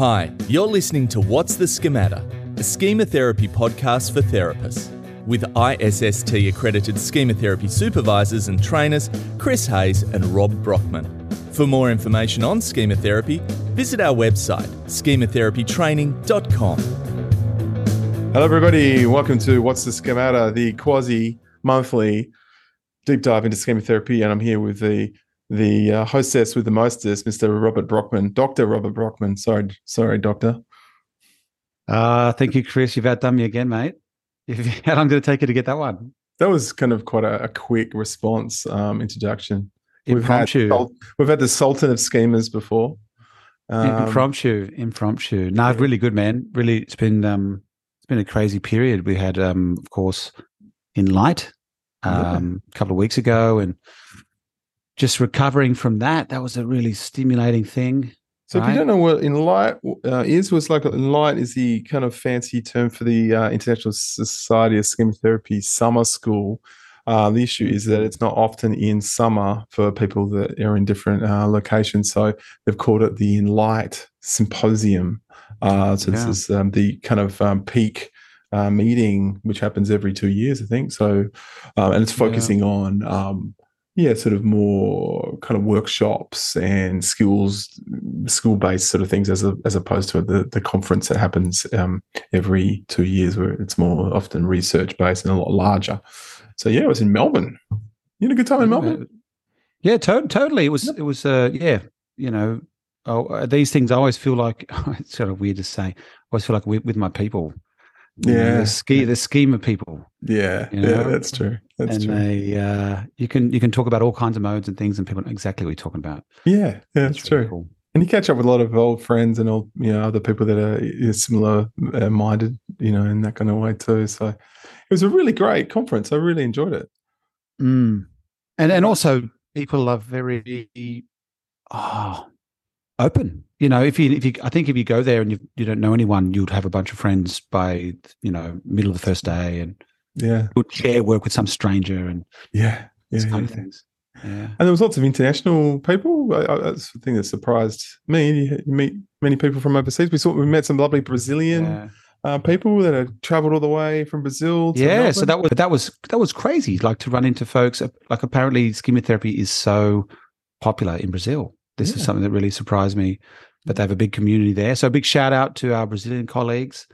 Hi, you're listening to What's the Schemata, a schema therapy podcast for therapists. With ISST accredited schema therapy supervisors and trainers, Chris Hayes and Rob Brockman. For more information on schema therapy, visit our website, schematherapytraining.com. Hello, everybody. Welcome to What's the Schemata, the quasi monthly deep dive into schema therapy. And I'm here with the the uh, hostess with the mostest, Mr. Robert Brockman, Dr. Robert Brockman. Sorry, sorry, Doctor. Uh, thank you, Chris. You've outdone me again, mate. If how long did it take you to get that one? That was kind of quite a, a quick response um, introduction. Impromptu. We've had, we've had the Sultan of Schemers before. Um, impromptu, impromptu. No, really good, man. Really, it's been um, it's been a crazy period. We had, um, of course, Enlight um, a couple of weeks ago, and just recovering from that. That was a really stimulating thing. So right? if you don't know what Enlight uh, is, was like Enlight is the kind of fancy term for the uh, International Society of Schema Therapy summer school. Uh, the issue is that it's not often in summer for people that are in different uh, locations. So they've called it the Enlight Symposium. Uh, so yeah. this is um, the kind of um, peak uh, meeting, which happens every two years, I think. So, um, and it's focusing yeah. on um, yeah, sort of more kind of workshops and skills, school based sort of things, as a, as opposed to the the conference that happens um, every two years, where it's more often research based and a lot larger. So yeah, it was in Melbourne. You had a good time in Melbourne. Yeah, to- totally. It was it was uh, yeah, you know, oh, these things I always feel like it's sort of weird to say. I always feel like with, with my people yeah the ski the scheme of people yeah you know? yeah that's true that's and true. they uh you can you can talk about all kinds of modes and things and people know exactly what you're talking about yeah yeah that's, that's really true cool. and you catch up with a lot of old friends and all you know other people that are similar uh, minded you know in that kind of way too so it was a really great conference i really enjoyed it mm. and and also people are very oh open. You know, if you if you I think if you go there and you you don't know anyone, you'd have a bunch of friends by you know middle of the first day, and yeah, would share work with some stranger and yeah, yeah, kind yeah. of things. Yeah. And there was lots of international people. I, I, that's the thing that surprised me. You, meet many people from overseas. We saw we met some lovely Brazilian yeah. uh, people that had traveled all the way from Brazil. yeah, Melbourne. so that was that was that was crazy. Like to run into folks. Like apparently, schema therapy is so popular in Brazil. This yeah. is something that really surprised me. But they have a big community there. So a big shout out to our Brazilian colleagues.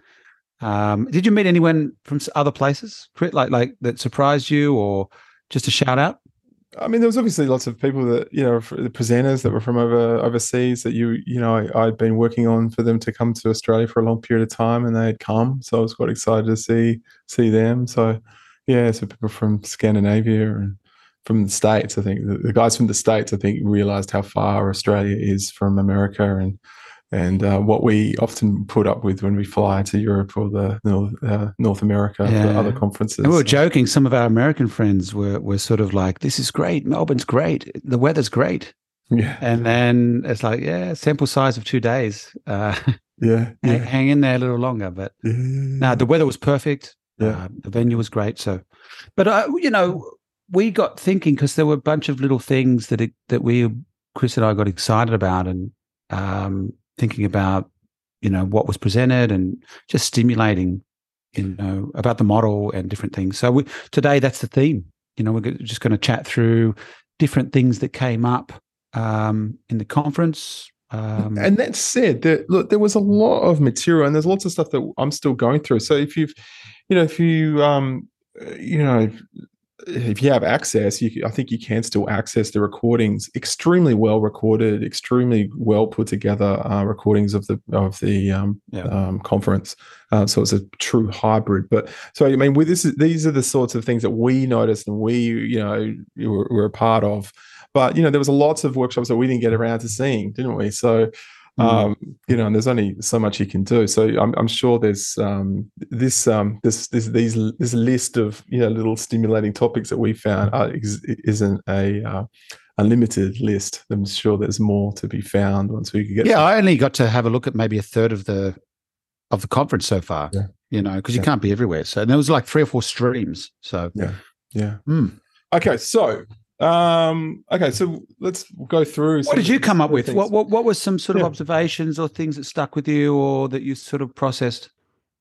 Um, did you meet anyone from other places, like like that surprised you, or just a shout out? I mean, there was obviously lots of people that you know, the presenters that were from over overseas that you you know I, had been working on for them to come to Australia for a long period of time, and they had come, so I was quite excited to see see them. So yeah, so people from Scandinavia and from the states. I think the, the, guys from the states, I think, realized how far Australia is from America and and uh, what we often put up with when we fly to Europe or the North, uh, North America yeah. for other conferences. And we were joking. Some of our American friends were were sort of like, "This is great. Melbourne's great. The weather's great." Yeah. And then it's like, yeah, sample size of two days. Uh, yeah, yeah. Hang, hang, in there a little longer. But yeah. no, the weather was perfect. Yeah. Uh, the venue was great. So, but uh, you know, we got thinking because there were a bunch of little things that it, that we Chris and I got excited about and um, thinking about you know what was presented and just stimulating you know about the model and different things. So we, today that's the theme. You know, we're just going to chat through different things that came up um, in the conference. Um, and that said, there, look, there was a lot of material, and there's lots of stuff that I'm still going through. So if you've, you know, if you, um, you know, if you have access, you, I think you can still access the recordings. Extremely well recorded, extremely well put together uh, recordings of the of the um, yeah. um, conference. Uh, so it's a true hybrid. But so I mean, with this, these are the sorts of things that we noticed and we, you know, were, were a part of. But you know, there was lots of workshops that we didn't get around to seeing, didn't we? So. Um, you know, and there's only so much you can do. So I'm, I'm sure there's um, this um, this this these this list of you know little stimulating topics that we found are, isn't a uh, unlimited list. I'm sure there's more to be found once we get. Yeah, I only got to have a look at maybe a third of the of the conference so far. Yeah. You know, because you can't be everywhere. So there was like three or four streams. So yeah, yeah. Mm. Okay, so Um, okay, so let's go through. What did you come up with? things. What, what what was some sort of Yeah. observations or things that stuck with you, or that you sort of processed?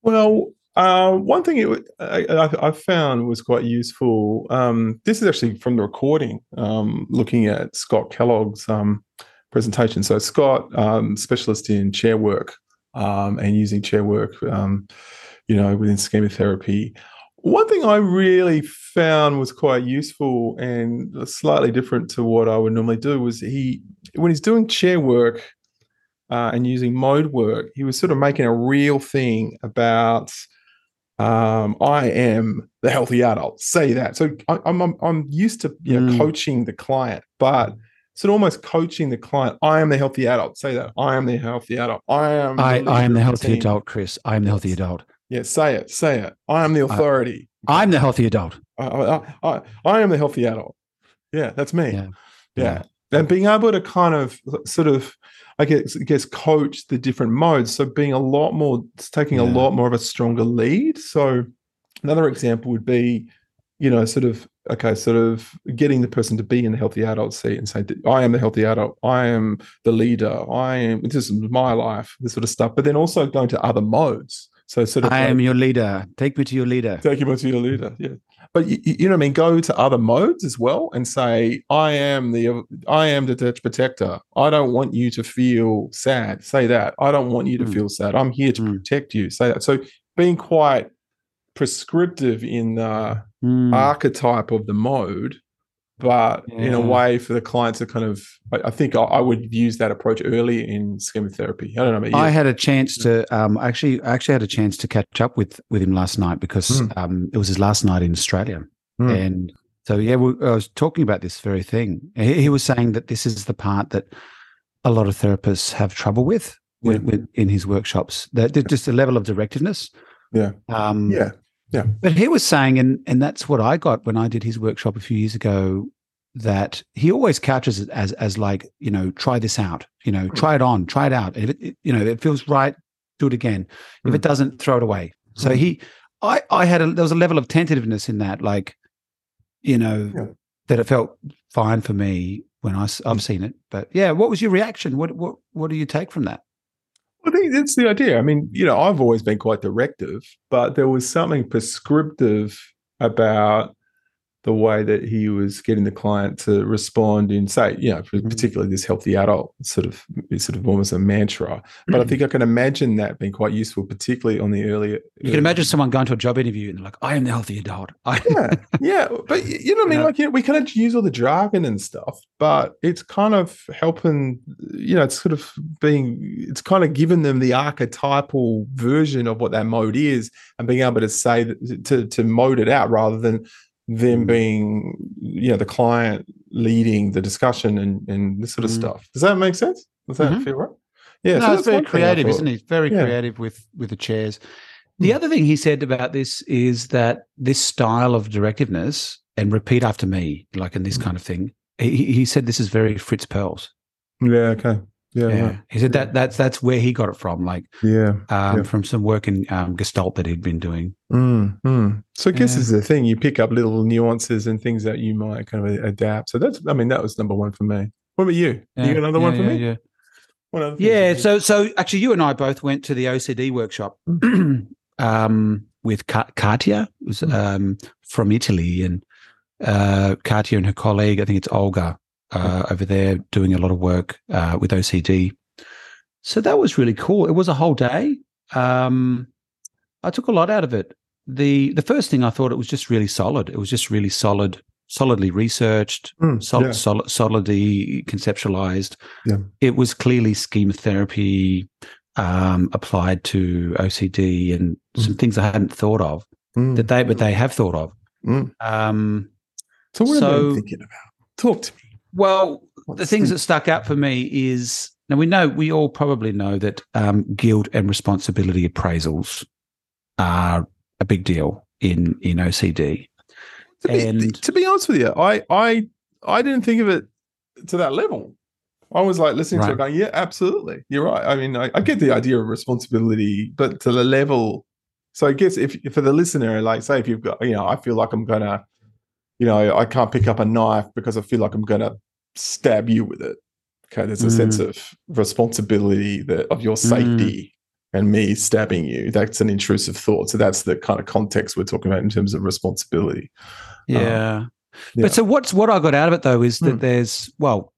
Well, uh, one thing it, I, I, I found was quite useful. Um, this is actually from the recording, um, looking at Scott Kellogg's um, presentation. So Scott, um, specialist in chair work um, and using chair work, um, you know, within schema therapy. One thing I really found was quite useful and slightly different to what I would normally do was he, when he's doing chair work, uh, and using mode work, he was sort of making a real thing about um, I am the healthy adult. Say that. So I, I'm, I'm I'm used to you know Mm. coaching the client, but sort of almost coaching the client. I am the healthy adult. Say that. I am the healthy adult. I am. I, I am the healthy team. adult, Chris. I am the healthy adult. Yeah, say it. Say it. I am the authority. I'm the healthy adult. I, I, I, I am the healthy adult. Yeah, that's me. Yeah. Yeah. And being able to kind of sort of, I guess, I guess coach the different modes. So being a lot more, it's taking a lot more of a stronger lead. So another example would be, you know, sort of, okay, sort of getting the person to be in the healthy adult seat and say, I am the healthy adult. I am the leader. I am, this is my life, this sort of stuff. But then also going to other modes. So sort of I like- am your leader. Take me to your leader. Take him to your leader. Yeah. But you, you know what I mean? Go to other modes as well and say, I am the I am the detached protector. I don't want you to feel sad. Say that. I don't want you to Mm. feel sad. I'm here to Mm. protect you. Say that. So being quite prescriptive in the Mm. archetype of the mode, but in a way for the client to kind of I, I think I, I would use that approach early in schema therapy. I don't know. I had a chance to um, actually I actually had a chance to catch up with with him last night because Mm. um, it was his last night in Australia, Mm. and so yeah, we, I was talking about this very thing. He, he was saying that this is the part that a lot of therapists have trouble with, with, Yeah. with in his workshops. That that just the level of directiveness. Yeah. Um, yeah. But he was saying, and and that's what I got when I did his workshop a few years ago. That he always couches it as as like you know try this out, you know hmm. try it on, try it out. And if it, you know if it feels right, do it again. If hmm. it doesn't, throw it away. So Mm. he, I I had a there was a level of tentativeness in that, like you know Yeah. that it felt fine for me when I, I've hmm. seen it. But yeah, what was your reaction? What what what do you take from that? I think that's the idea. I mean, you know, I've always been quite directive, but there was something prescriptive about the way that he was getting the client to respond in, say, you know, Mhm. particularly this healthy adult sort of, it's sort of almost a mantra. But I think I can imagine that being quite useful, particularly on the earlier. You can imagine someone going to a job interview and they're like, "I am the healthy adult." I, yeah, yeah, but you know what I mean. Yeah. Like, you know, we kind of use all the jargon and stuff, but it's kind of helping. You know, it's sort of being. It's kind of giving them the archetypal version of what that mode is, and being able to say that, to to mode it out rather than them Mm. being, you know, the client leading the discussion and and this sort of Mm. stuff. Does that make sense? Does that Mhm. feel right? Yeah, no, so it's that's very creative, isn't he? Very Yeah. creative with with the chairs. The Mm. other thing he said about this is that this style of directiveness and repeat after me, like in this Mm. kind of thing. He, he said this is very Fritz Perls. Yeah. Okay. Yeah. Yeah, right. he said that that's that's where he got it from, like Yeah. um, Yeah. from some work in um, Gestalt that he'd been doing. Mm, mm. So I guess Yeah. is the thing. You pick up little nuances and things that you might kind of adapt. So that's, I mean, that was number one for me. What about you? You got another one for me? Yeah. What other things Yeah, so so actually, you and I both went to the OCD workshop um, with Ka- Katia, was Mm. um, from Italy, and uh, Katia and her colleague, I think it's Olga, uh, over there doing a lot of work uh, with OCD. So that was really cool. It was a whole day. Um, I took a lot out of it. the The first thing I thought it was just really solid. It was just really solid, solidly researched, Mm, solid, yeah. solid, solidly conceptualized. Yeah. It was clearly schema therapy um, applied to OCD and some things I hadn't thought of Mm, that they, but they have thought of. Mm. Um, So what are so- they thinking about? Talk to me. Well, the things the- that stuck out for me is now we know we all probably know that um, guilt and responsibility appraisals are a big deal in in OCD. to be, and- to be honest with you, I, I, I didn't think of it to that level. I was like listening to it, going, "Yeah, absolutely, you're right." I mean, I, I get the idea of responsibility, but to the level. So I guess if for the listener, like, say, if you've got, you know, I feel like I'm gonna you know, I can't pick up a knife because I feel like I'm going to stab you with it. Okay, there's a sense Mm. of responsibility that of your safety and me stabbing you. That's an intrusive thought. So that's the kind of context we're talking about in terms of responsibility. Yeah. yeah. But so what's what I got out of it though is that Hmm. there's well,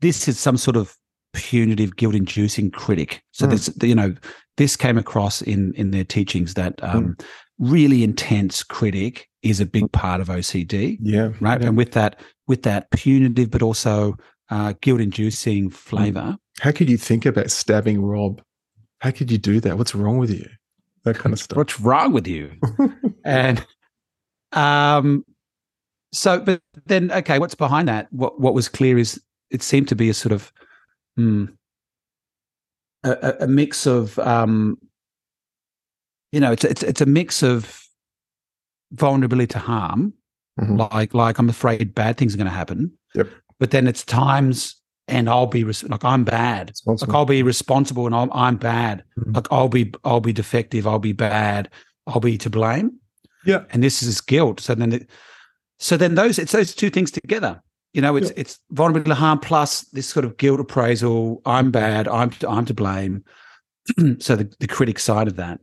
this is some sort of punitive, guilt-inducing critic. So Hmm. this, you know, this came across in in their teachings that um, really intense critic is a big part of OCD, Yeah. right? Yeah. And with that, with that punitive, but also uh, guilt-inducing Hmm. flavor. How could you think about stabbing Rob? How could you do that? What's wrong with you? That kind of stuff. What's wrong with you? and um so but then okay what's behind that what what was clear is it seemed to be a sort of hmm, a, a- a mix of um you know it's it's it's a mix of vulnerability to harm Mhm. like like i'm afraid bad things are going to happen Yep. but then it's times and i'll be res- like i'm bad like I'll be responsible and I'm, I'm bad. Mhm. Like I'll be I'll be defective. I'll be bad. I'll be to blame. Yeah. And this is guilt. So then, it, so then those it's those two things together. You know, it's Yeah. it's vulnerability to harm plus this sort of guilt appraisal. I'm bad. I'm I'm to blame. so the the critic side of that,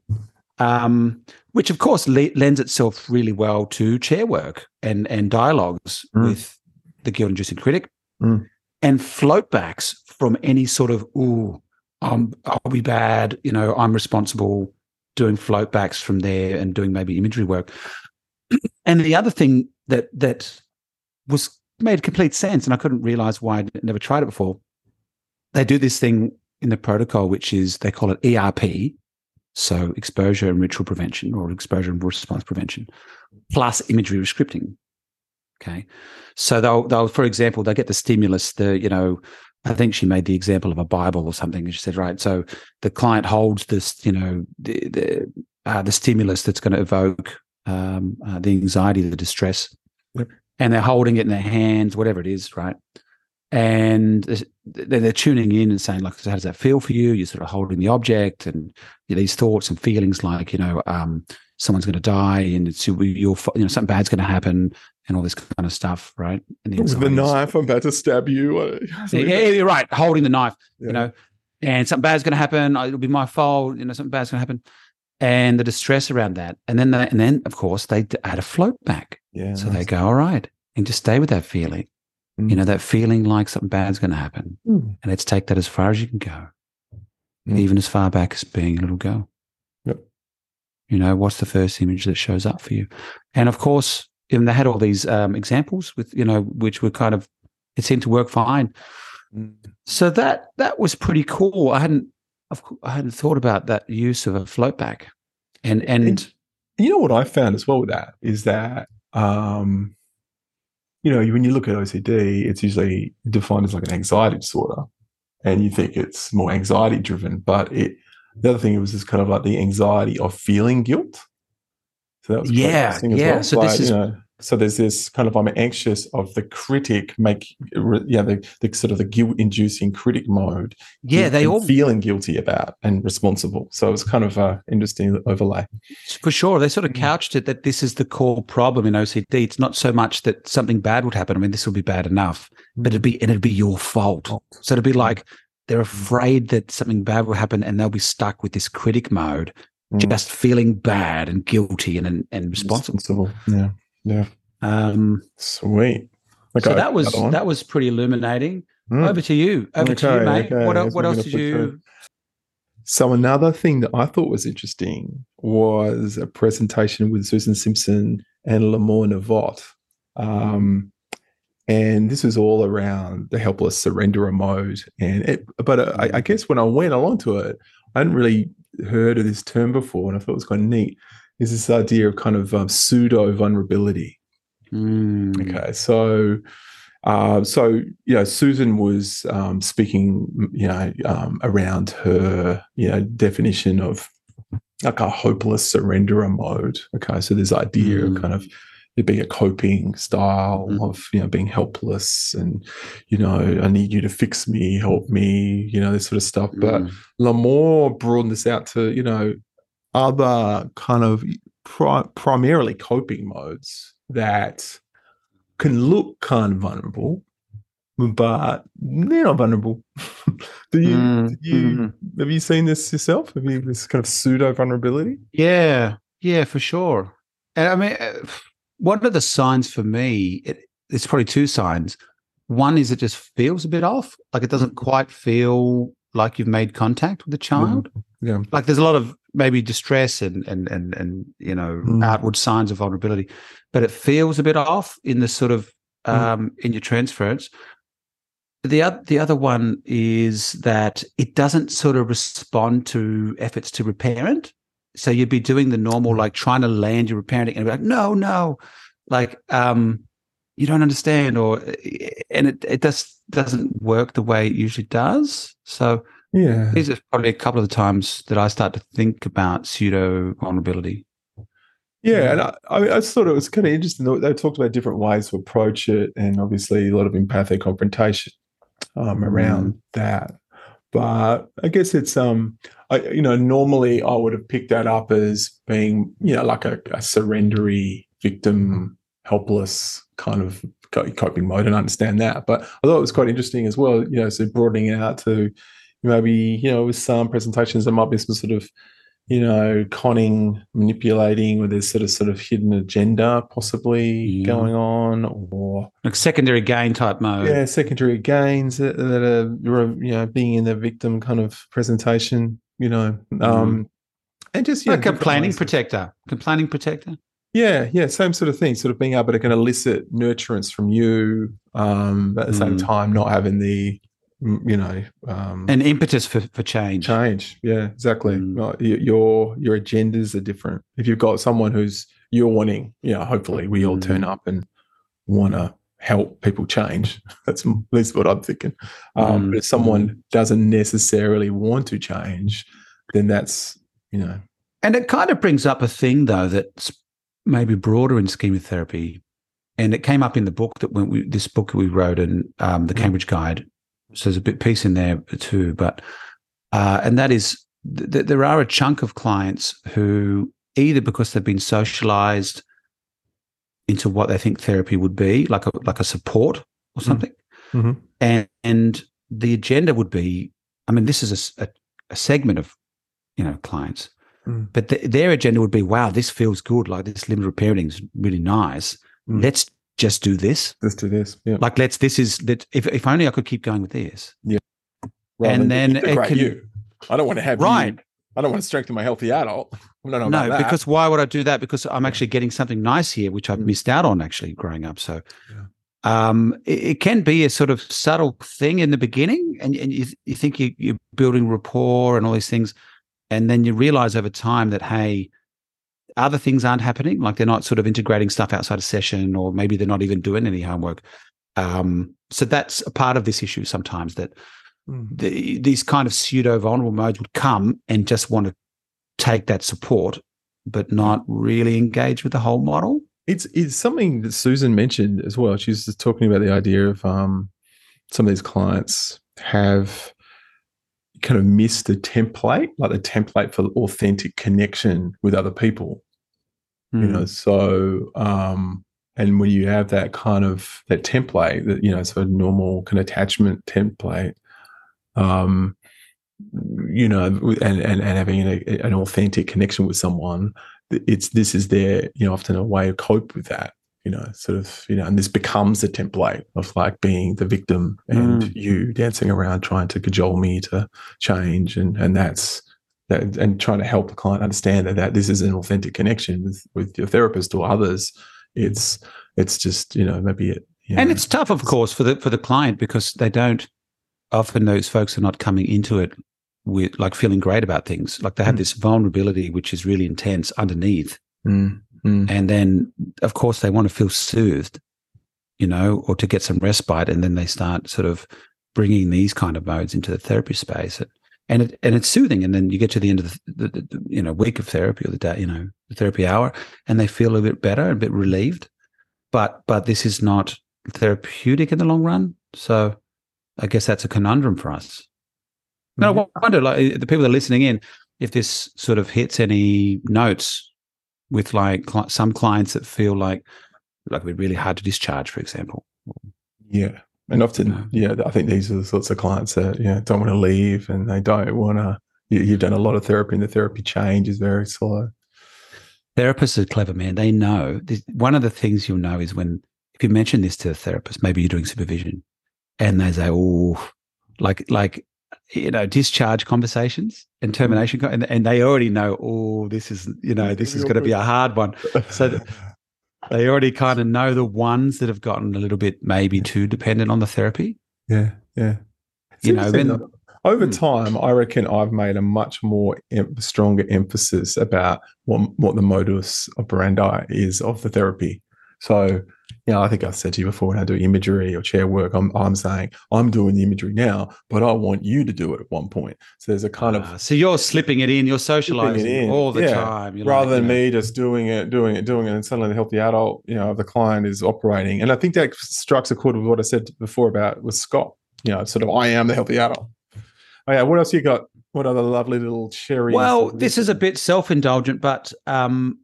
um, which of course le- lends itself really well to chair work and and dialogues Mm. with the guilt-inducing critic, Mm. and floatbacks from any sort of ooh, um, I'll be bad. You know, I'm responsible. Doing floatbacks from there and doing maybe imagery work. and the other thing that that was made complete sense, and I couldn't realize why I'd never tried it before. They do this thing in the protocol, which is they call it ERP, so exposure and ritual prevention or exposure and response prevention, plus imagery scripting. Okay, so they'll they'll for example they'll get the stimulus, the you know, I think she made the example of a Bible or something, and she said right, so the client holds this you know the the, uh, the stimulus that's going to evoke um, uh, the anxiety, the distress, Yep. and they're holding it in their hands, whatever it is, right? And then they're tuning in and saying, like, so how does that feel for you? You're sort of holding the object and you know, these thoughts and feelings like, you know, um, someone's going to die and it's your, fault, you know, something bad's going to happen and all this kind of stuff, right? And With the knife, I'm about to stab you. Yeah, yeah, you're right. Holding the knife, Yeah. you know, and something bad's going to happen. uh, It'll be my fault. You know, something bad's going to happen, and the distress around that. And then, they, and then, of course, they add a float back. Yeah. So they go, all right, and just stay with that feeling. Mm. You know, that feeling like something bad's going to happen, Mm. and let's take that as far as you can go, Mm. even as far back as being a little go. Yep. You know, what's the first image that shows up for you? And of course, and they had all these um, examples with, you know, which were kind of, it seemed to work fine. Mm. So that that was pretty cool. I hadn't of I hadn't thought about that use of a float back. And and you know what I found as well with that is that um, you know when you look at OCD, it's usually defined as like an anxiety disorder, and you think it's more anxiety driven. But it the other thing it was just kind of like the anxiety of feeling guilt. So that was Yeah, interesting as yeah. well. So this is- you know, so there's this kind of I'm anxious of the critic make yeah the, the sort of the guilt inducing critic mode yeah, they all feeling guilty about and responsible. So it's kind of a interesting overlay. for sure they sort of Mm. couched it that this is the core problem in OCD. It's not so much that something bad would happen. I mean, this will be bad enough, but it'd be and it'd be your fault. So it'd be like they're afraid that something bad will happen, and they'll be stuck with this critic mode, Mm. just feeling bad and guilty and and, and responsible. responsible. Yeah, yeah. Um, Sweet. so that was that was pretty illuminating. Mm. Over to you. Over to you, mate. okay, What, I el- guess what else did you? through- So another thing that I thought was interesting was a presentation with Susan Simpson and Limor Navot. Um, and this was all around the helpless surrenderer mode. And it, but uh, I, I guess when I went along to it, I hadn't really heard of this term before, and I thought it was kind of neat. Is this idea of kind of um, pseudo vulnerability? Mm, Okay, so uh, so you know, Susan was um, speaking, you know, um, around her you know definition of like a hopeless surrenderer mode. Okay, so this idea Mm. of kind of it being a coping style Mm. of you know being helpless and you know I need you to fix me, help me, you know this sort of stuff. But mm, Limor broadened this out to you know other kind of pri- primarily coping modes that can look kind of vulnerable, but they're not vulnerable. Do you, Mm, did you mhm. have you seen this yourself? Have you this kind of pseudo vulnerability? Yeah, yeah, for sure. And I mean, uh, one of the signs for me, it, it's probably two signs. One is it just feels a bit off, like it doesn't quite feel like you've made contact with the child. Yeah. Like there's a lot of maybe distress and and and and you know Mm. outward signs of vulnerability, but it feels a bit off in the sort of Mm. um, in your transference. The other the other one is that it doesn't sort of respond to efforts to reparent. So you'd be doing the normal, like trying to land your reparenting, and be like, no, no, like um, you don't understand, or and it it just doesn't work the way it usually does. So Yeah. these are probably a couple of the times that I start to think about pseudo vulnerability. Yeah, and I, I, I thought it was kind of interesting. They talked about different ways to approach it, and obviously a lot of empathic confrontation um, around that. But I guess it's um, I you know normally I would have picked that up as being you know like a, a surrendery victim, helpless kind of coping mode, and I understand that. But I thought it was quite interesting as well. You know, so broadening it out to maybe you know with some presentations there might be some sort of you know, conning, manipulating, where there's sort of sort of hidden agenda possibly Yeah. going on, or Like secondary gain type mode. yeah, secondary gains that, that are you know being in the victim kind of presentation, you know, um, and just yeah, like complaining protector. Complaining protector. yeah, yeah, same sort of thing. Sort of being able to kind of elicit nurturance from you, um, but at the same Mm. time not having the you know um, An impetus for, for change. change yeah exactly Mm. Your your agendas are different if you've got someone who's you're wanting you know hopefully we all turn Mm. up and want to help people change that's at least what i'm thinking um, Mm. but if someone doesn't necessarily want to change then that's you know And it kind of brings up a thing, though, that's maybe broader in schema therapy. And it came up in the book that when we, this book we wrote in um, the Mm. Cambridge Guide. So there's a bit piece in there too. But, uh, and that is th- th- there are a chunk of clients who either because they've been socialized into what they think therapy would be, like a, like a support or something. Mhm. And, and the agenda would be, I mean, this is a segment of, you know, clients Mm. but th- their agenda would be, wow, this feels good. Like this limited parenting is really nice. Mm. Let's just do this. let's do this yeah Like, let's, this is, that if, if only I could keep going with this. Rather and then the it can- you i don't want to have you- Right. i don't want to strengthen my healthy adult No, that. because why would I do that? Because I'm actually getting something nice here, which I've Mm. missed out on actually growing up. So, Yeah. um, it, it can be a sort of subtle thing in the beginning, and, and you, you think you, you're building rapport and all these things, and then you realize over time that hey, other things aren't happening. Like they're not sort of integrating stuff outside of session, or maybe they're not even doing any homework. Um, so that's a part of this issue sometimes that Mm. the, these kind of pseudo vulnerable modes would come and just want to take that support, but not really engage with the whole model. It's it's something that Susan mentioned as well. She was just talking about the idea of um, some of these clients have kind of missed the template, like the template for authentic connection with other people. You Hmm. know, so um, and when you have that kind of that template, that you know, so a normal kind of attachment template, um, you know, and and, and having an, an authentic connection with someone, it's this is their you know often a way of cope with that you know sort of you know and this becomes a template of like being the victim and Mm. you dancing around trying to cajole me to change and and that's that and trying to help the client understand that, that this is an authentic connection with with your therapist or others it's it's just you know maybe it you And it's tough, of course, for the for the client because they don't often those folks are not coming into it with like feeling great about things. Like they have Mm. this vulnerability which is really intense underneath. Mm, mm, And then of course they want to feel soothed, you know, or to get some respite. And then they start sort of bringing these kind of modes into the therapy space. And it, and it's soothing. And then you get to the end of the, the, the you know week of therapy or the day, you know, the therapy hour, and they feel a bit better, a bit relieved. But but this is not therapeutic in the long run. So I guess that's a conundrum for us. No, mm. I wonder, like the people that are listening in, if this sort of hits any notes with like cli- some clients that feel like like we're really hard to discharge, for example. Yeah. And often, yeah, I think these are the sorts of clients that yeah don't want to leave and they don't want to. You, you've done a lot of therapy, and the therapy change is very slow. Therapists are clever, man. They know. This, one of the things you'll know is when if you mention this to a therapist, maybe you're doing supervision, and they say, "Oh, like like you know, discharge conversations and Mm-hmm. termination, and, and they already know, oh, this is you know, this is going to be a hard one." So they already kind of know the ones that have gotten a little bit maybe too dependent on the therapy. Yeah, yeah. It's You know, over Hmm. time, I reckon I've made a much more em- stronger emphasis about what what the modus operandi is of the therapy. So, you know, I think I've said to you before when I do imagery or chair work, I'm I'm saying I'm doing the imagery now, but I want you to do it at one point. So there's a kind of Ah, so you're slipping it in, you're socializing in, all the yeah. time. You're rather like, than you know, me just doing it, doing it, doing it, and suddenly the healthy adult, you know, the client is operating. And I think that strikes a chord with what I said before about with Scott. You know, sort of I am the healthy adult. Oh yeah, what else you got? What other lovely little cherries? Well, this is a bit self-indulgent, but um,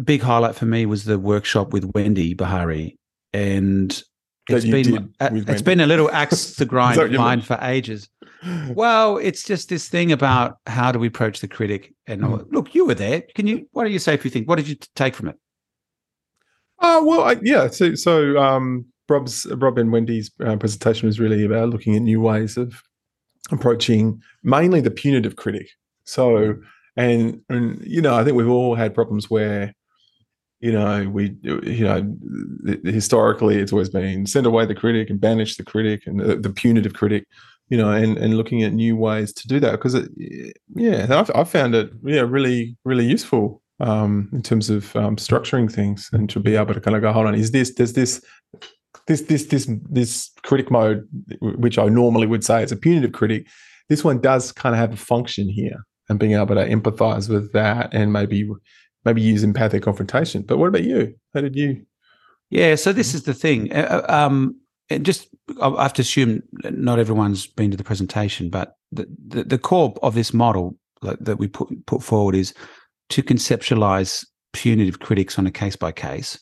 the big highlight for me was the workshop with Wendy Behary, and it's been uh, with it's Wendy. been a little axe to grind that of what you mine for ages. Well, it's just this thing about how do we approach the critic. And Mm. look, you were there. Can you? What do you say if you think? What did you take from it? Oh well, I, yeah. So so um, Rob's Rob and Wendy's uh, presentation was really about looking at new ways of approaching mainly the punitive critic. So and and you know, I think we've all had problems where you know we you know historically it's always been send away the critic and banish the critic and the, the punitive critic you know and and looking at new ways to do that. Because it yeah I've, I've found it yeah really really useful um in terms of um, structuring things and to be able to kind of go hold on is this does this this this this this critic mode which i normally would say is a punitive critic this one does kind of have a function here. And being able to empathize with that and maybe maybe use empathic confrontation but what about you how did you Yeah, so this is the thing. Uh, uh, um, and just I have to assume not everyone's been to the presentation, but the, the, the core of this model that we put put forward is to conceptualize punitive critics on a case by case,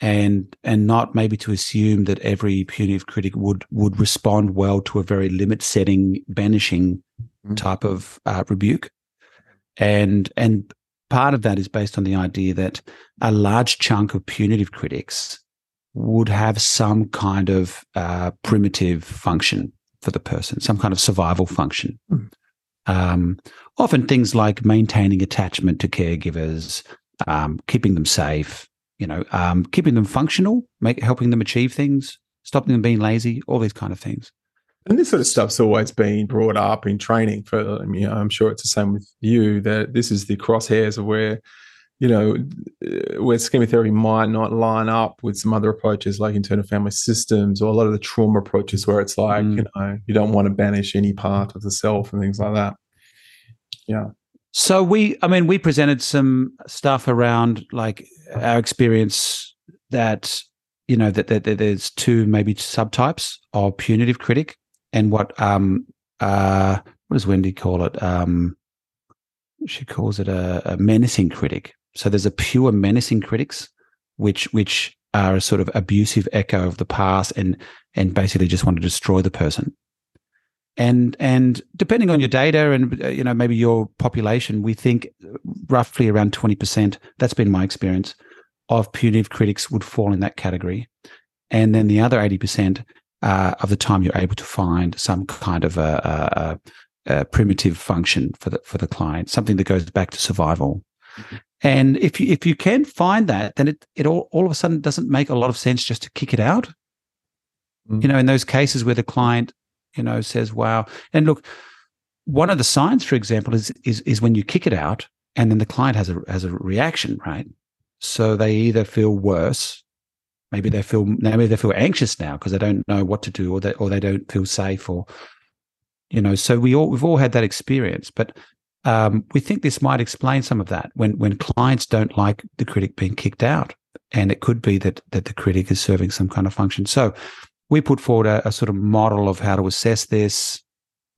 and and not maybe to assume that every punitive critic would would respond well to a very limit setting banishing Mhm. type of uh, rebuke, and and part of that is based on the idea that a large chunk of punitive critics would have some kind of uh, primitive function for the person, some kind of survival function. Mm. Um, often things like maintaining attachment to caregivers, um, keeping them safe, you know, um, keeping them functional, make, helping them achieve things, stopping them being lazy, all these kind of things. And this sort of stuff's always been brought up in training for I mean, i'm sure it's the same with you that this is the crosshairs of where you know uh, where schema therapy might not line up with some other approaches like internal family systems or a lot of the trauma approaches where it's like Mm. you know you don't want to banish any part of the self and things like that Yeah. So we, I mean, we presented some stuff around like our experience that you know that, that, that there's two maybe subtypes of punitive critic and what um uh what does Wendy call it? Um she calls it a, a menacing critic. So there's a pure menacing critics which which are a sort of abusive echo of the past and and basically just want to destroy the person. And and depending on your data and uh, you know maybe your population we think roughly around 20% that's been my experience of punitive critics would fall in that category. And then the other 80% uh, of the time you're able to find some kind of a, a, a primitive function for the for the client something that goes back to survival. And if you if you can find that then it it all, all of a sudden doesn't make a lot of sense just to kick it out. Mm. you know in those cases where the client you know says wow. And look one of the signs for example is is is when you kick it out and then the client has a has a reaction right? So they either feel worse maybe they feel maybe they feel anxious now because they don't know what to do or they or they don't feel safe or you know so we all we've all had that experience but um, we think this might explain some of that when when clients don't like the critic being kicked out and it could be that that the critic is serving some kind of function so we put forward a, a sort of model of how to assess this,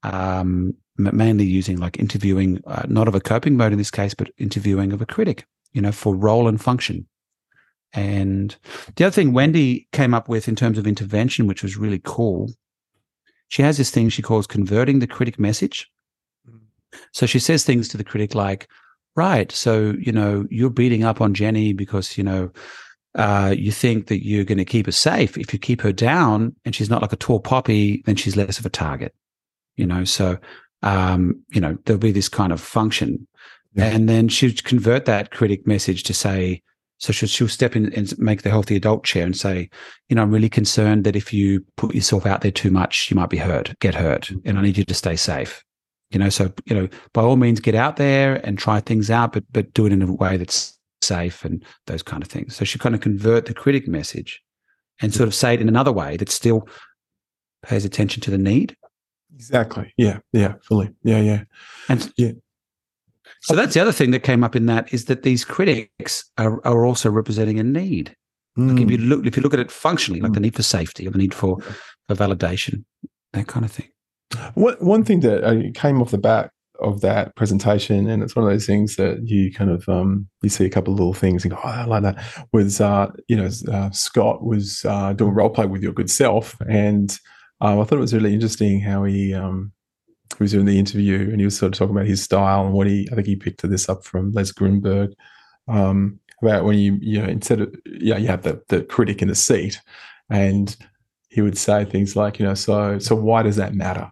um, mainly using like interviewing, uh, not of a coping mode in this case, but interviewing of a critic, you know, for role and function. And the other thing Wendy came up with in terms of intervention, which was really cool, she has this thing she calls converting the critic message. So she says things to the critic like, right, so, you know, you're beating up on Jenny because, you know, uh, you think that you're going to keep her safe. If you keep her down and she's not like a tall poppy, then she's less of a target, you know? So, um, you know, there'll be this kind of function. Yeah. And then she'd convert that critic message to say, so she'll, she'll step in and make the healthy adult chair and say, you know, I'm really concerned that if you put yourself out there too much, you might be hurt, get hurt, and I need you to stay safe. You know, so you know, by all means, get out there and try things out, but but do it in a way that's safe and those kind of things. So she kind of convert the critic message and sort of say it in another way that still pays attention to the need. Exactly. Yeah. Yeah. Fully. Yeah. Yeah. And yeah. So that's the other thing that came up in that is that these critics are, are also representing a need. Mm. Like if you look if you look at it functionally, like mm. the need for safety or the need for, for validation, that kind of thing. One one thing that uh, came off the back of that presentation, and it's one of those things that you kind of um, you see a couple of little things and go, oh, I like that. Was uh, you know uh, Scott was uh, doing role play with your good self, and um, I thought it was really interesting how he um, he was doing the interview and he was sort of talking about his style and what he I think he picked this up from Les Greenberg um, about when you you know instead of yeah you have the the critic in the seat and he would say things like you know so so why does that matter?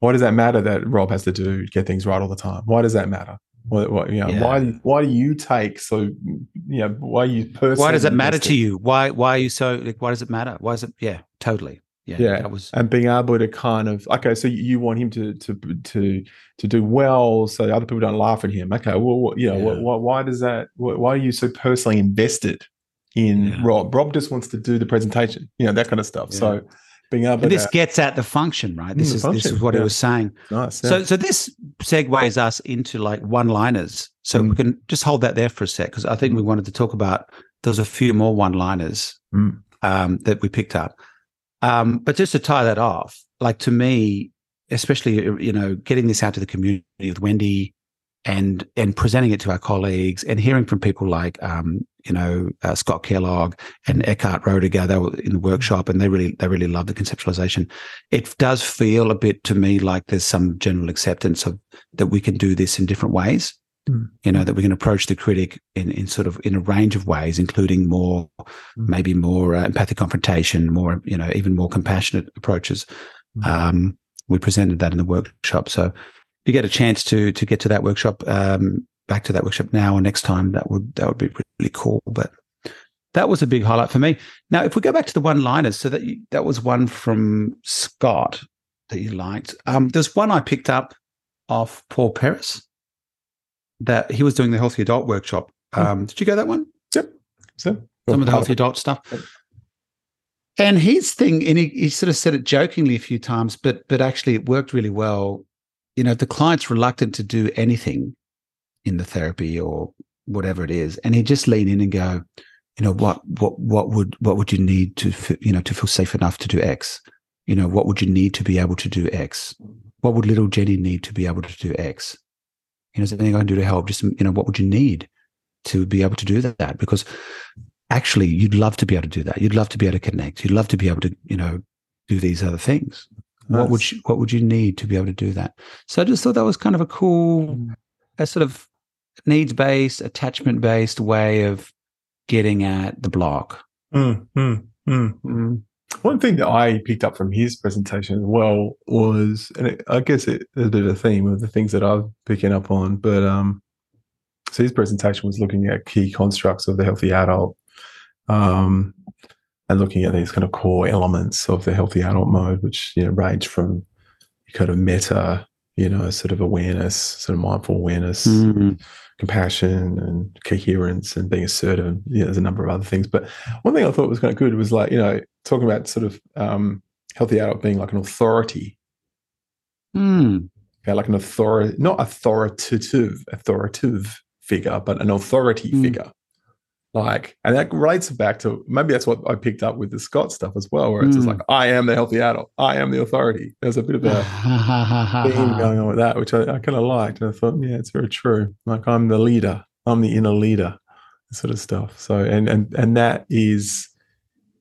Why does that matter that Rob has to do get things right all the time? Why does that matter? What, what, you know, yeah. why why do you take so you know why you personally why does it matter to you? Why why are you so like why does it matter? Why is it yeah totally yeah, yeah. That was and being able to kind of okay, so you want him to to to to do well, so other people don't laugh at him. Okay, well, you know, yeah. why, why does that? Why are you so personally invested in yeah. Rob? Rob just wants to do the presentation, you know, that kind of stuff. Yeah. So being able, and this to, gets at the function, right? This is function. this is what he was saying. Nice. So so this segues us into like one-liners. So mm. we can just hold that there for a sec because I think we wanted to talk about. There's a few more one-liners mm. um, that we picked up. Um, but just to tie that off, like to me, especially you know, getting this out to the community with Wendy and and presenting it to our colleagues and hearing from people like um, you know uh, Scott Kellogg and Eckhard Roediger, they were in the workshop and they really they really love the conceptualization. It does feel a bit to me like there's some general acceptance of that we can do this in different ways. Mm. You know, that we can approach the critic in, in sort of in a range of ways, including more, mm. maybe more uh, empathic confrontation, more, you know, even more compassionate approaches. Mm. Um, we presented that in the workshop. So if you get a chance to to get to that workshop, um, back to that workshop now or next time, that would that would be really cool. But that was a big highlight for me. Now, if we go back to the one liners, so that you, that was one from Scott that you liked. Um, there's one I picked up off Paul Perris that he was doing the healthy adult workshop. Hmm. Um, Did you go that one? Yep. So some of the healthy adult stuff. And his thing, and he, he sort of said it jokingly a few times, but but actually it worked really well. You know, if the client's reluctant to do anything in the therapy or whatever it is, and he just lean in and go, you know, what what what would what would you need to you know to feel safe enough to do X? You know, what would you need to be able to do X? What would little Jenny need to be able to do X? You know, is there anything I can do to help? Just, you know, what would you need to be able to do that? Because actually, you'd love to be able to do that. You'd love to be able to connect. You'd love to be able to, you know, do these other things. Nice. What would you, what would you need to be able to do that? So I just thought that was kind of a cool, mm. a sort of needs based, attachment based way of getting at the block. Mm, mm, mm. One thing that I picked up from his presentation as well was, and it, I guess it, a bit of a theme of the things that I'm picking up on, but um, so his presentation was looking at key constructs of the healthy adult, um, and looking at these kind of core elements of the healthy adult mode, which you know range from kind of meta, you know, sort of awareness, sort of mindful awareness. Mm-hmm compassion and coherence and being assertive. And, you know, there's a number of other things. But one thing I thought was kind of good was like, you know, talking about sort of um, healthy adult being like an authority. Mm. Yeah, like an authority, not authoritative, authoritative figure, but an authority mm. figure. Like, and that relates back to maybe that's what I picked up with the Scott stuff as well, where it's mm. just like, I am the healthy adult, I am the authority. There's a bit of a theme going on with that, which I, I kind of liked. And I thought, yeah, it's very true. Like, I'm the leader, I'm the inner leader. sort of stuff. So and and and that is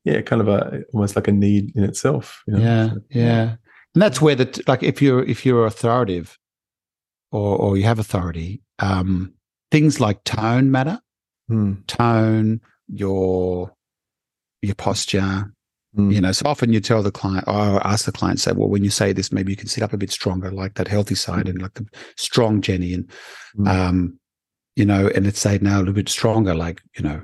yeah, kind of a almost like a need in itself. You know? Yeah, So, yeah, and that's where the like if you're if you're authoritative, or or you have authority, um, things like tone matter. Hmm. Tone, your your posture. Hmm. You know, so often you tell the client, or ask the client, say, well, when you say this, maybe you can sit up a bit stronger, like that healthy side, and like the strong Jenny, and Mm. um, you know, and let's say now a little bit stronger, like you know,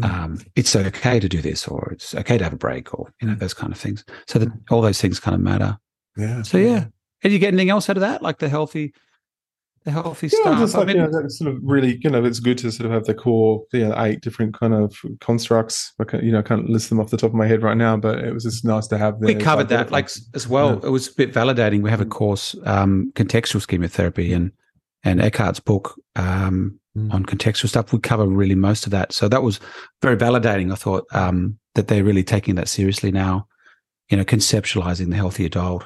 Mm. um, it's okay to do this, or it's okay to have a break, or you know, Mm. those kind of things. So that all those things kind of matter. Yeah. So yeah, and you get anything else out of that, like the healthy, the healthy Yeah, stuff. just I like mean, you know, sort of really, you know, it's good to sort of have the core, you know, eight different kind of constructs. I you know, I can't list them off the top of my head right now, but it was just nice to have. we covered that like as well. Yeah. It was a bit validating. We have a Mm. course, um, contextual schema therapy, and and Eckhard's book um, Mm. on contextual stuff. We cover really most of that. So that was very validating. I thought um, that they're really taking that seriously now. You know, conceptualizing the healthy adult.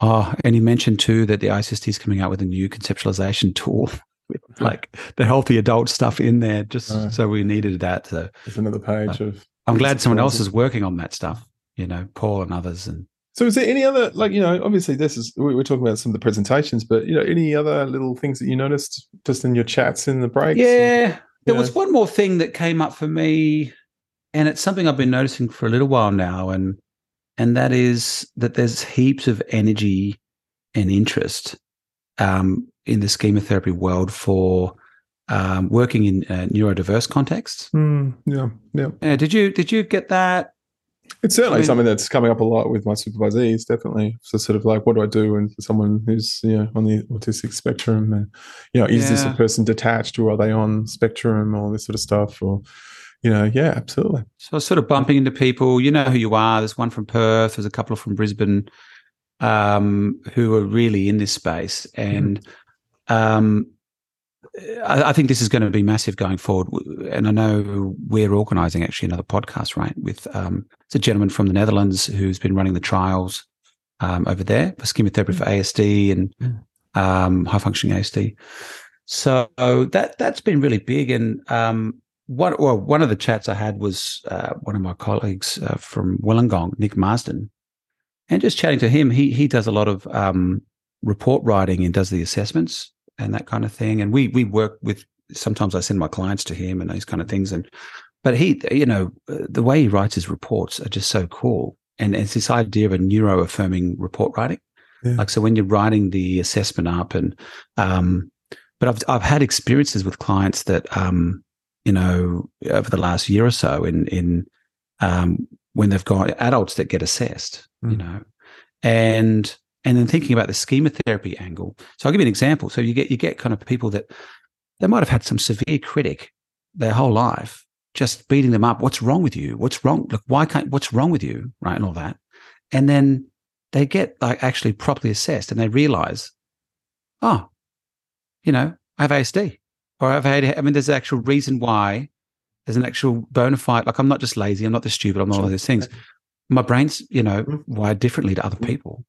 Oh, and he mentioned too that the ISST is coming out with a new conceptualization tool. With hmm. like the healthy adult stuff in there, just so we needed that. So There's another page uh, of. I'm glad someone else is working on that stuff. You know, Paul and others, and So, is there any other, like, you know, obviously this is, we- we're talking about some of the presentations, but, you know, any other little things that you noticed just in your chats in the breaks? Yeah. There Yeah. was one more thing that came up for me, and it's something I've been noticing for a little while now, and and that is that there's heaps of energy and interest um, in the schema therapy world for um, working in uh, neurodiverse contexts. Hmm, yeah. Yeah. Uh, did you did you get that? It's certainly I mean- something that's coming up a lot with my supervisees, definitely. So sort of like, what do I do when someone who's, you know, on the autistic spectrum and, you know, is this a person detached or are they on spectrum or this sort of stuff or, you know, yeah, absolutely. So sort of bumping into people. You know who you are. There's one from Perth. There's a couple from Brisbane um, who are really in this space, and um, I, I think this is going to be massive going forward. And I know we're organising actually another podcast, right? With um, it's a gentleman from the Netherlands who's been running the trials um, over there for schema therapy for ASD and Mm. um, high functioning ASD. So that that's been really big, and um, one well, one of the chats I had was uh, one of my colleagues uh, from Wollongong, Nick Marsden, and just chatting to him. He he does a lot of um, report writing and does the assessments and that kind of thing. And we we work with. Sometimes I send my clients to him and those kind of things. And but he, you know, the way he writes his reports are just so cool. And it's this idea of a neuro affirming report writing. Yeah. Like so, when you're writing the assessment up and um, but I've I've had experiences with clients that um, you know over the last year or so in in um, when they've got adults that get assessed, you Mm. know, and and then thinking about the schema therapy angle. So I'll give you an example. So you get you get kind of people that they might have had some severe critic their whole life, just beating them up. What's wrong with you? What's wrong? Look, why can't? What's wrong with you? Right, and all that, and then they get like actually properly assessed, and they realize, oh, you know, I have ASD, or I've had. I mean, there's an actual reason why. There's an actual bona fide. Like I'm not just lazy. I'm not just stupid. I'm not all those things. My brain's, you know, Mhm. wired differently to other people.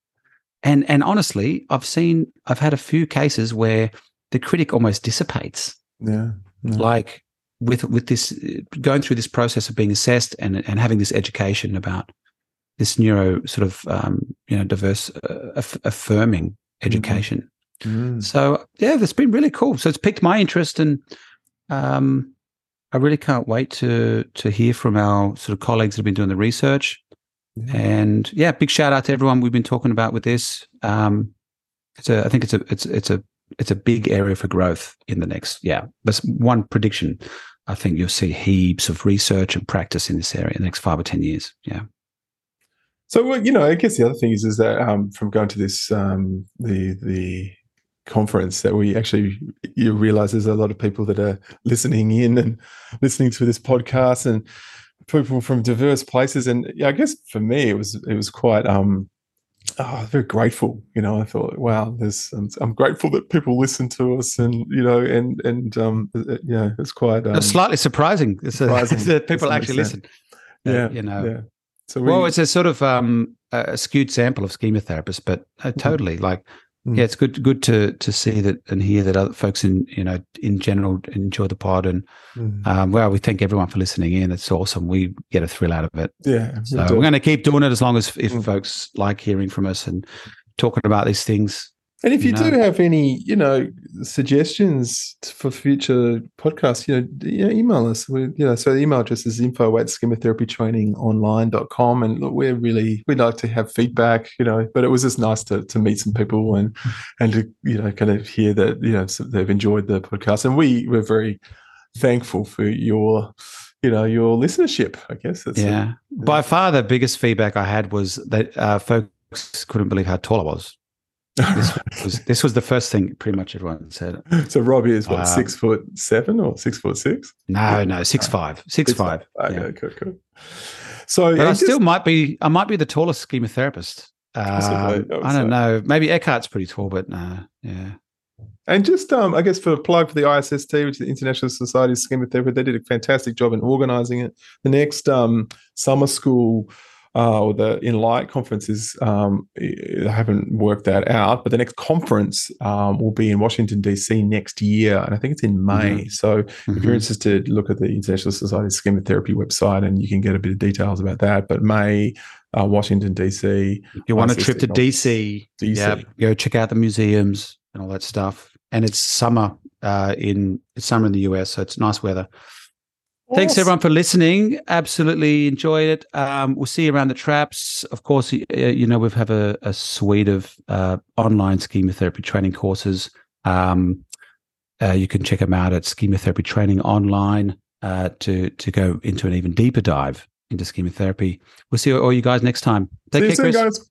And and honestly, I've seen. I've had a few cases where the critic almost dissipates Yeah. yeah. like with with this going through this process of being assessed and and having this education about this neuro sort of um, you know diverse uh, aff- affirming education. Mm. So yeah, it's been really cool. So it's piqued my interest, and um, I really can't wait to to hear from our sort of colleagues that have been doing the research. Yeah. And yeah, big shout out to everyone we've been talking about with this. Um, it's a, I think it's a, it's it's a, it's a big area for growth in the next. Yeah, that's one prediction. I think you'll see heaps of research and practice in this area in the next five or ten years. Yeah. So well, you know, I guess the other thing is is that um, from going to this um, the the conference that we actually you realize there's a lot of people that are listening in and listening to this podcast and people from diverse places and yeah, I guess for me it was it was quite um oh, very grateful you know I thought wow there's I'm, I'm grateful that people listen to us and you know and and um uh, yeah it's quite um, It's slightly surprising. It's surprising that people actually listen. Uh, yeah you know. yeah so we, Well, it's a sort of um, a skewed sample of schema therapists, but uh, Mm-hmm. totally like yeah, it's good good to to see that and hear that other folks in you know in general enjoy the pod and Mm. um, well, we thank everyone for listening in. It's awesome. We get a thrill out of it. yeah. So we're going to keep doing it as long as if Mm. folks like hearing from us and talking about these things. And if you you do have any, you know, suggestions for future podcasts, you know, d- you know email us. We, you know, so the email address is info at schematherapytrainingonline.com. And look, we're really, we'd like to have feedback, you know, but it was just nice to, to meet some people and, and to, you know, kind of hear that, you know, so they've enjoyed the podcast. And we were very thankful for your, you know, your listenership, I guess. That's yeah. By far, the biggest feedback I had was that uh, folks couldn't believe how tall I was. This was this was the first thing pretty much everyone said. so Robbie is what, Um, six foot seven or six foot six? No, no, six five, six five. Okay, yeah. cool, cool. So But I just- still might be. I might be the tallest schematherapist. Possibly, Um, I I don't say. know. Maybe Eckhard's pretty tall, but no. Yeah. And just, um, I guess, for a plug for the ISST, which is the International Society of Schema Therapy, they did a fantastic job in organizing it. The next um, summer school uh, or the In Light conferences. um, I haven't worked that out, but the next conference um, will be in Washington, D.C. next year. And I think it's in May. So if Mhm. you're interested, look at the International Society of Schema Therapy website and you can get a bit of details about that. But May, uh, Washington, D.C. If you want a trip to. DC, DC. yeah, go check out the museums and all that stuff. And it's summer uh, in it's summer in the US, so it's nice weather. Thanks everyone for listening. Absolutely enjoyed it. Um, we'll see you around the traps. Of course, you know we have a, a suite of uh, online schematherapy training courses. Um, uh, you can check them out at schematherapy training online uh, to to go into an even deeper dive into schematherapy. We'll see all you guys next time. Take See you care, soon, Chris. guys.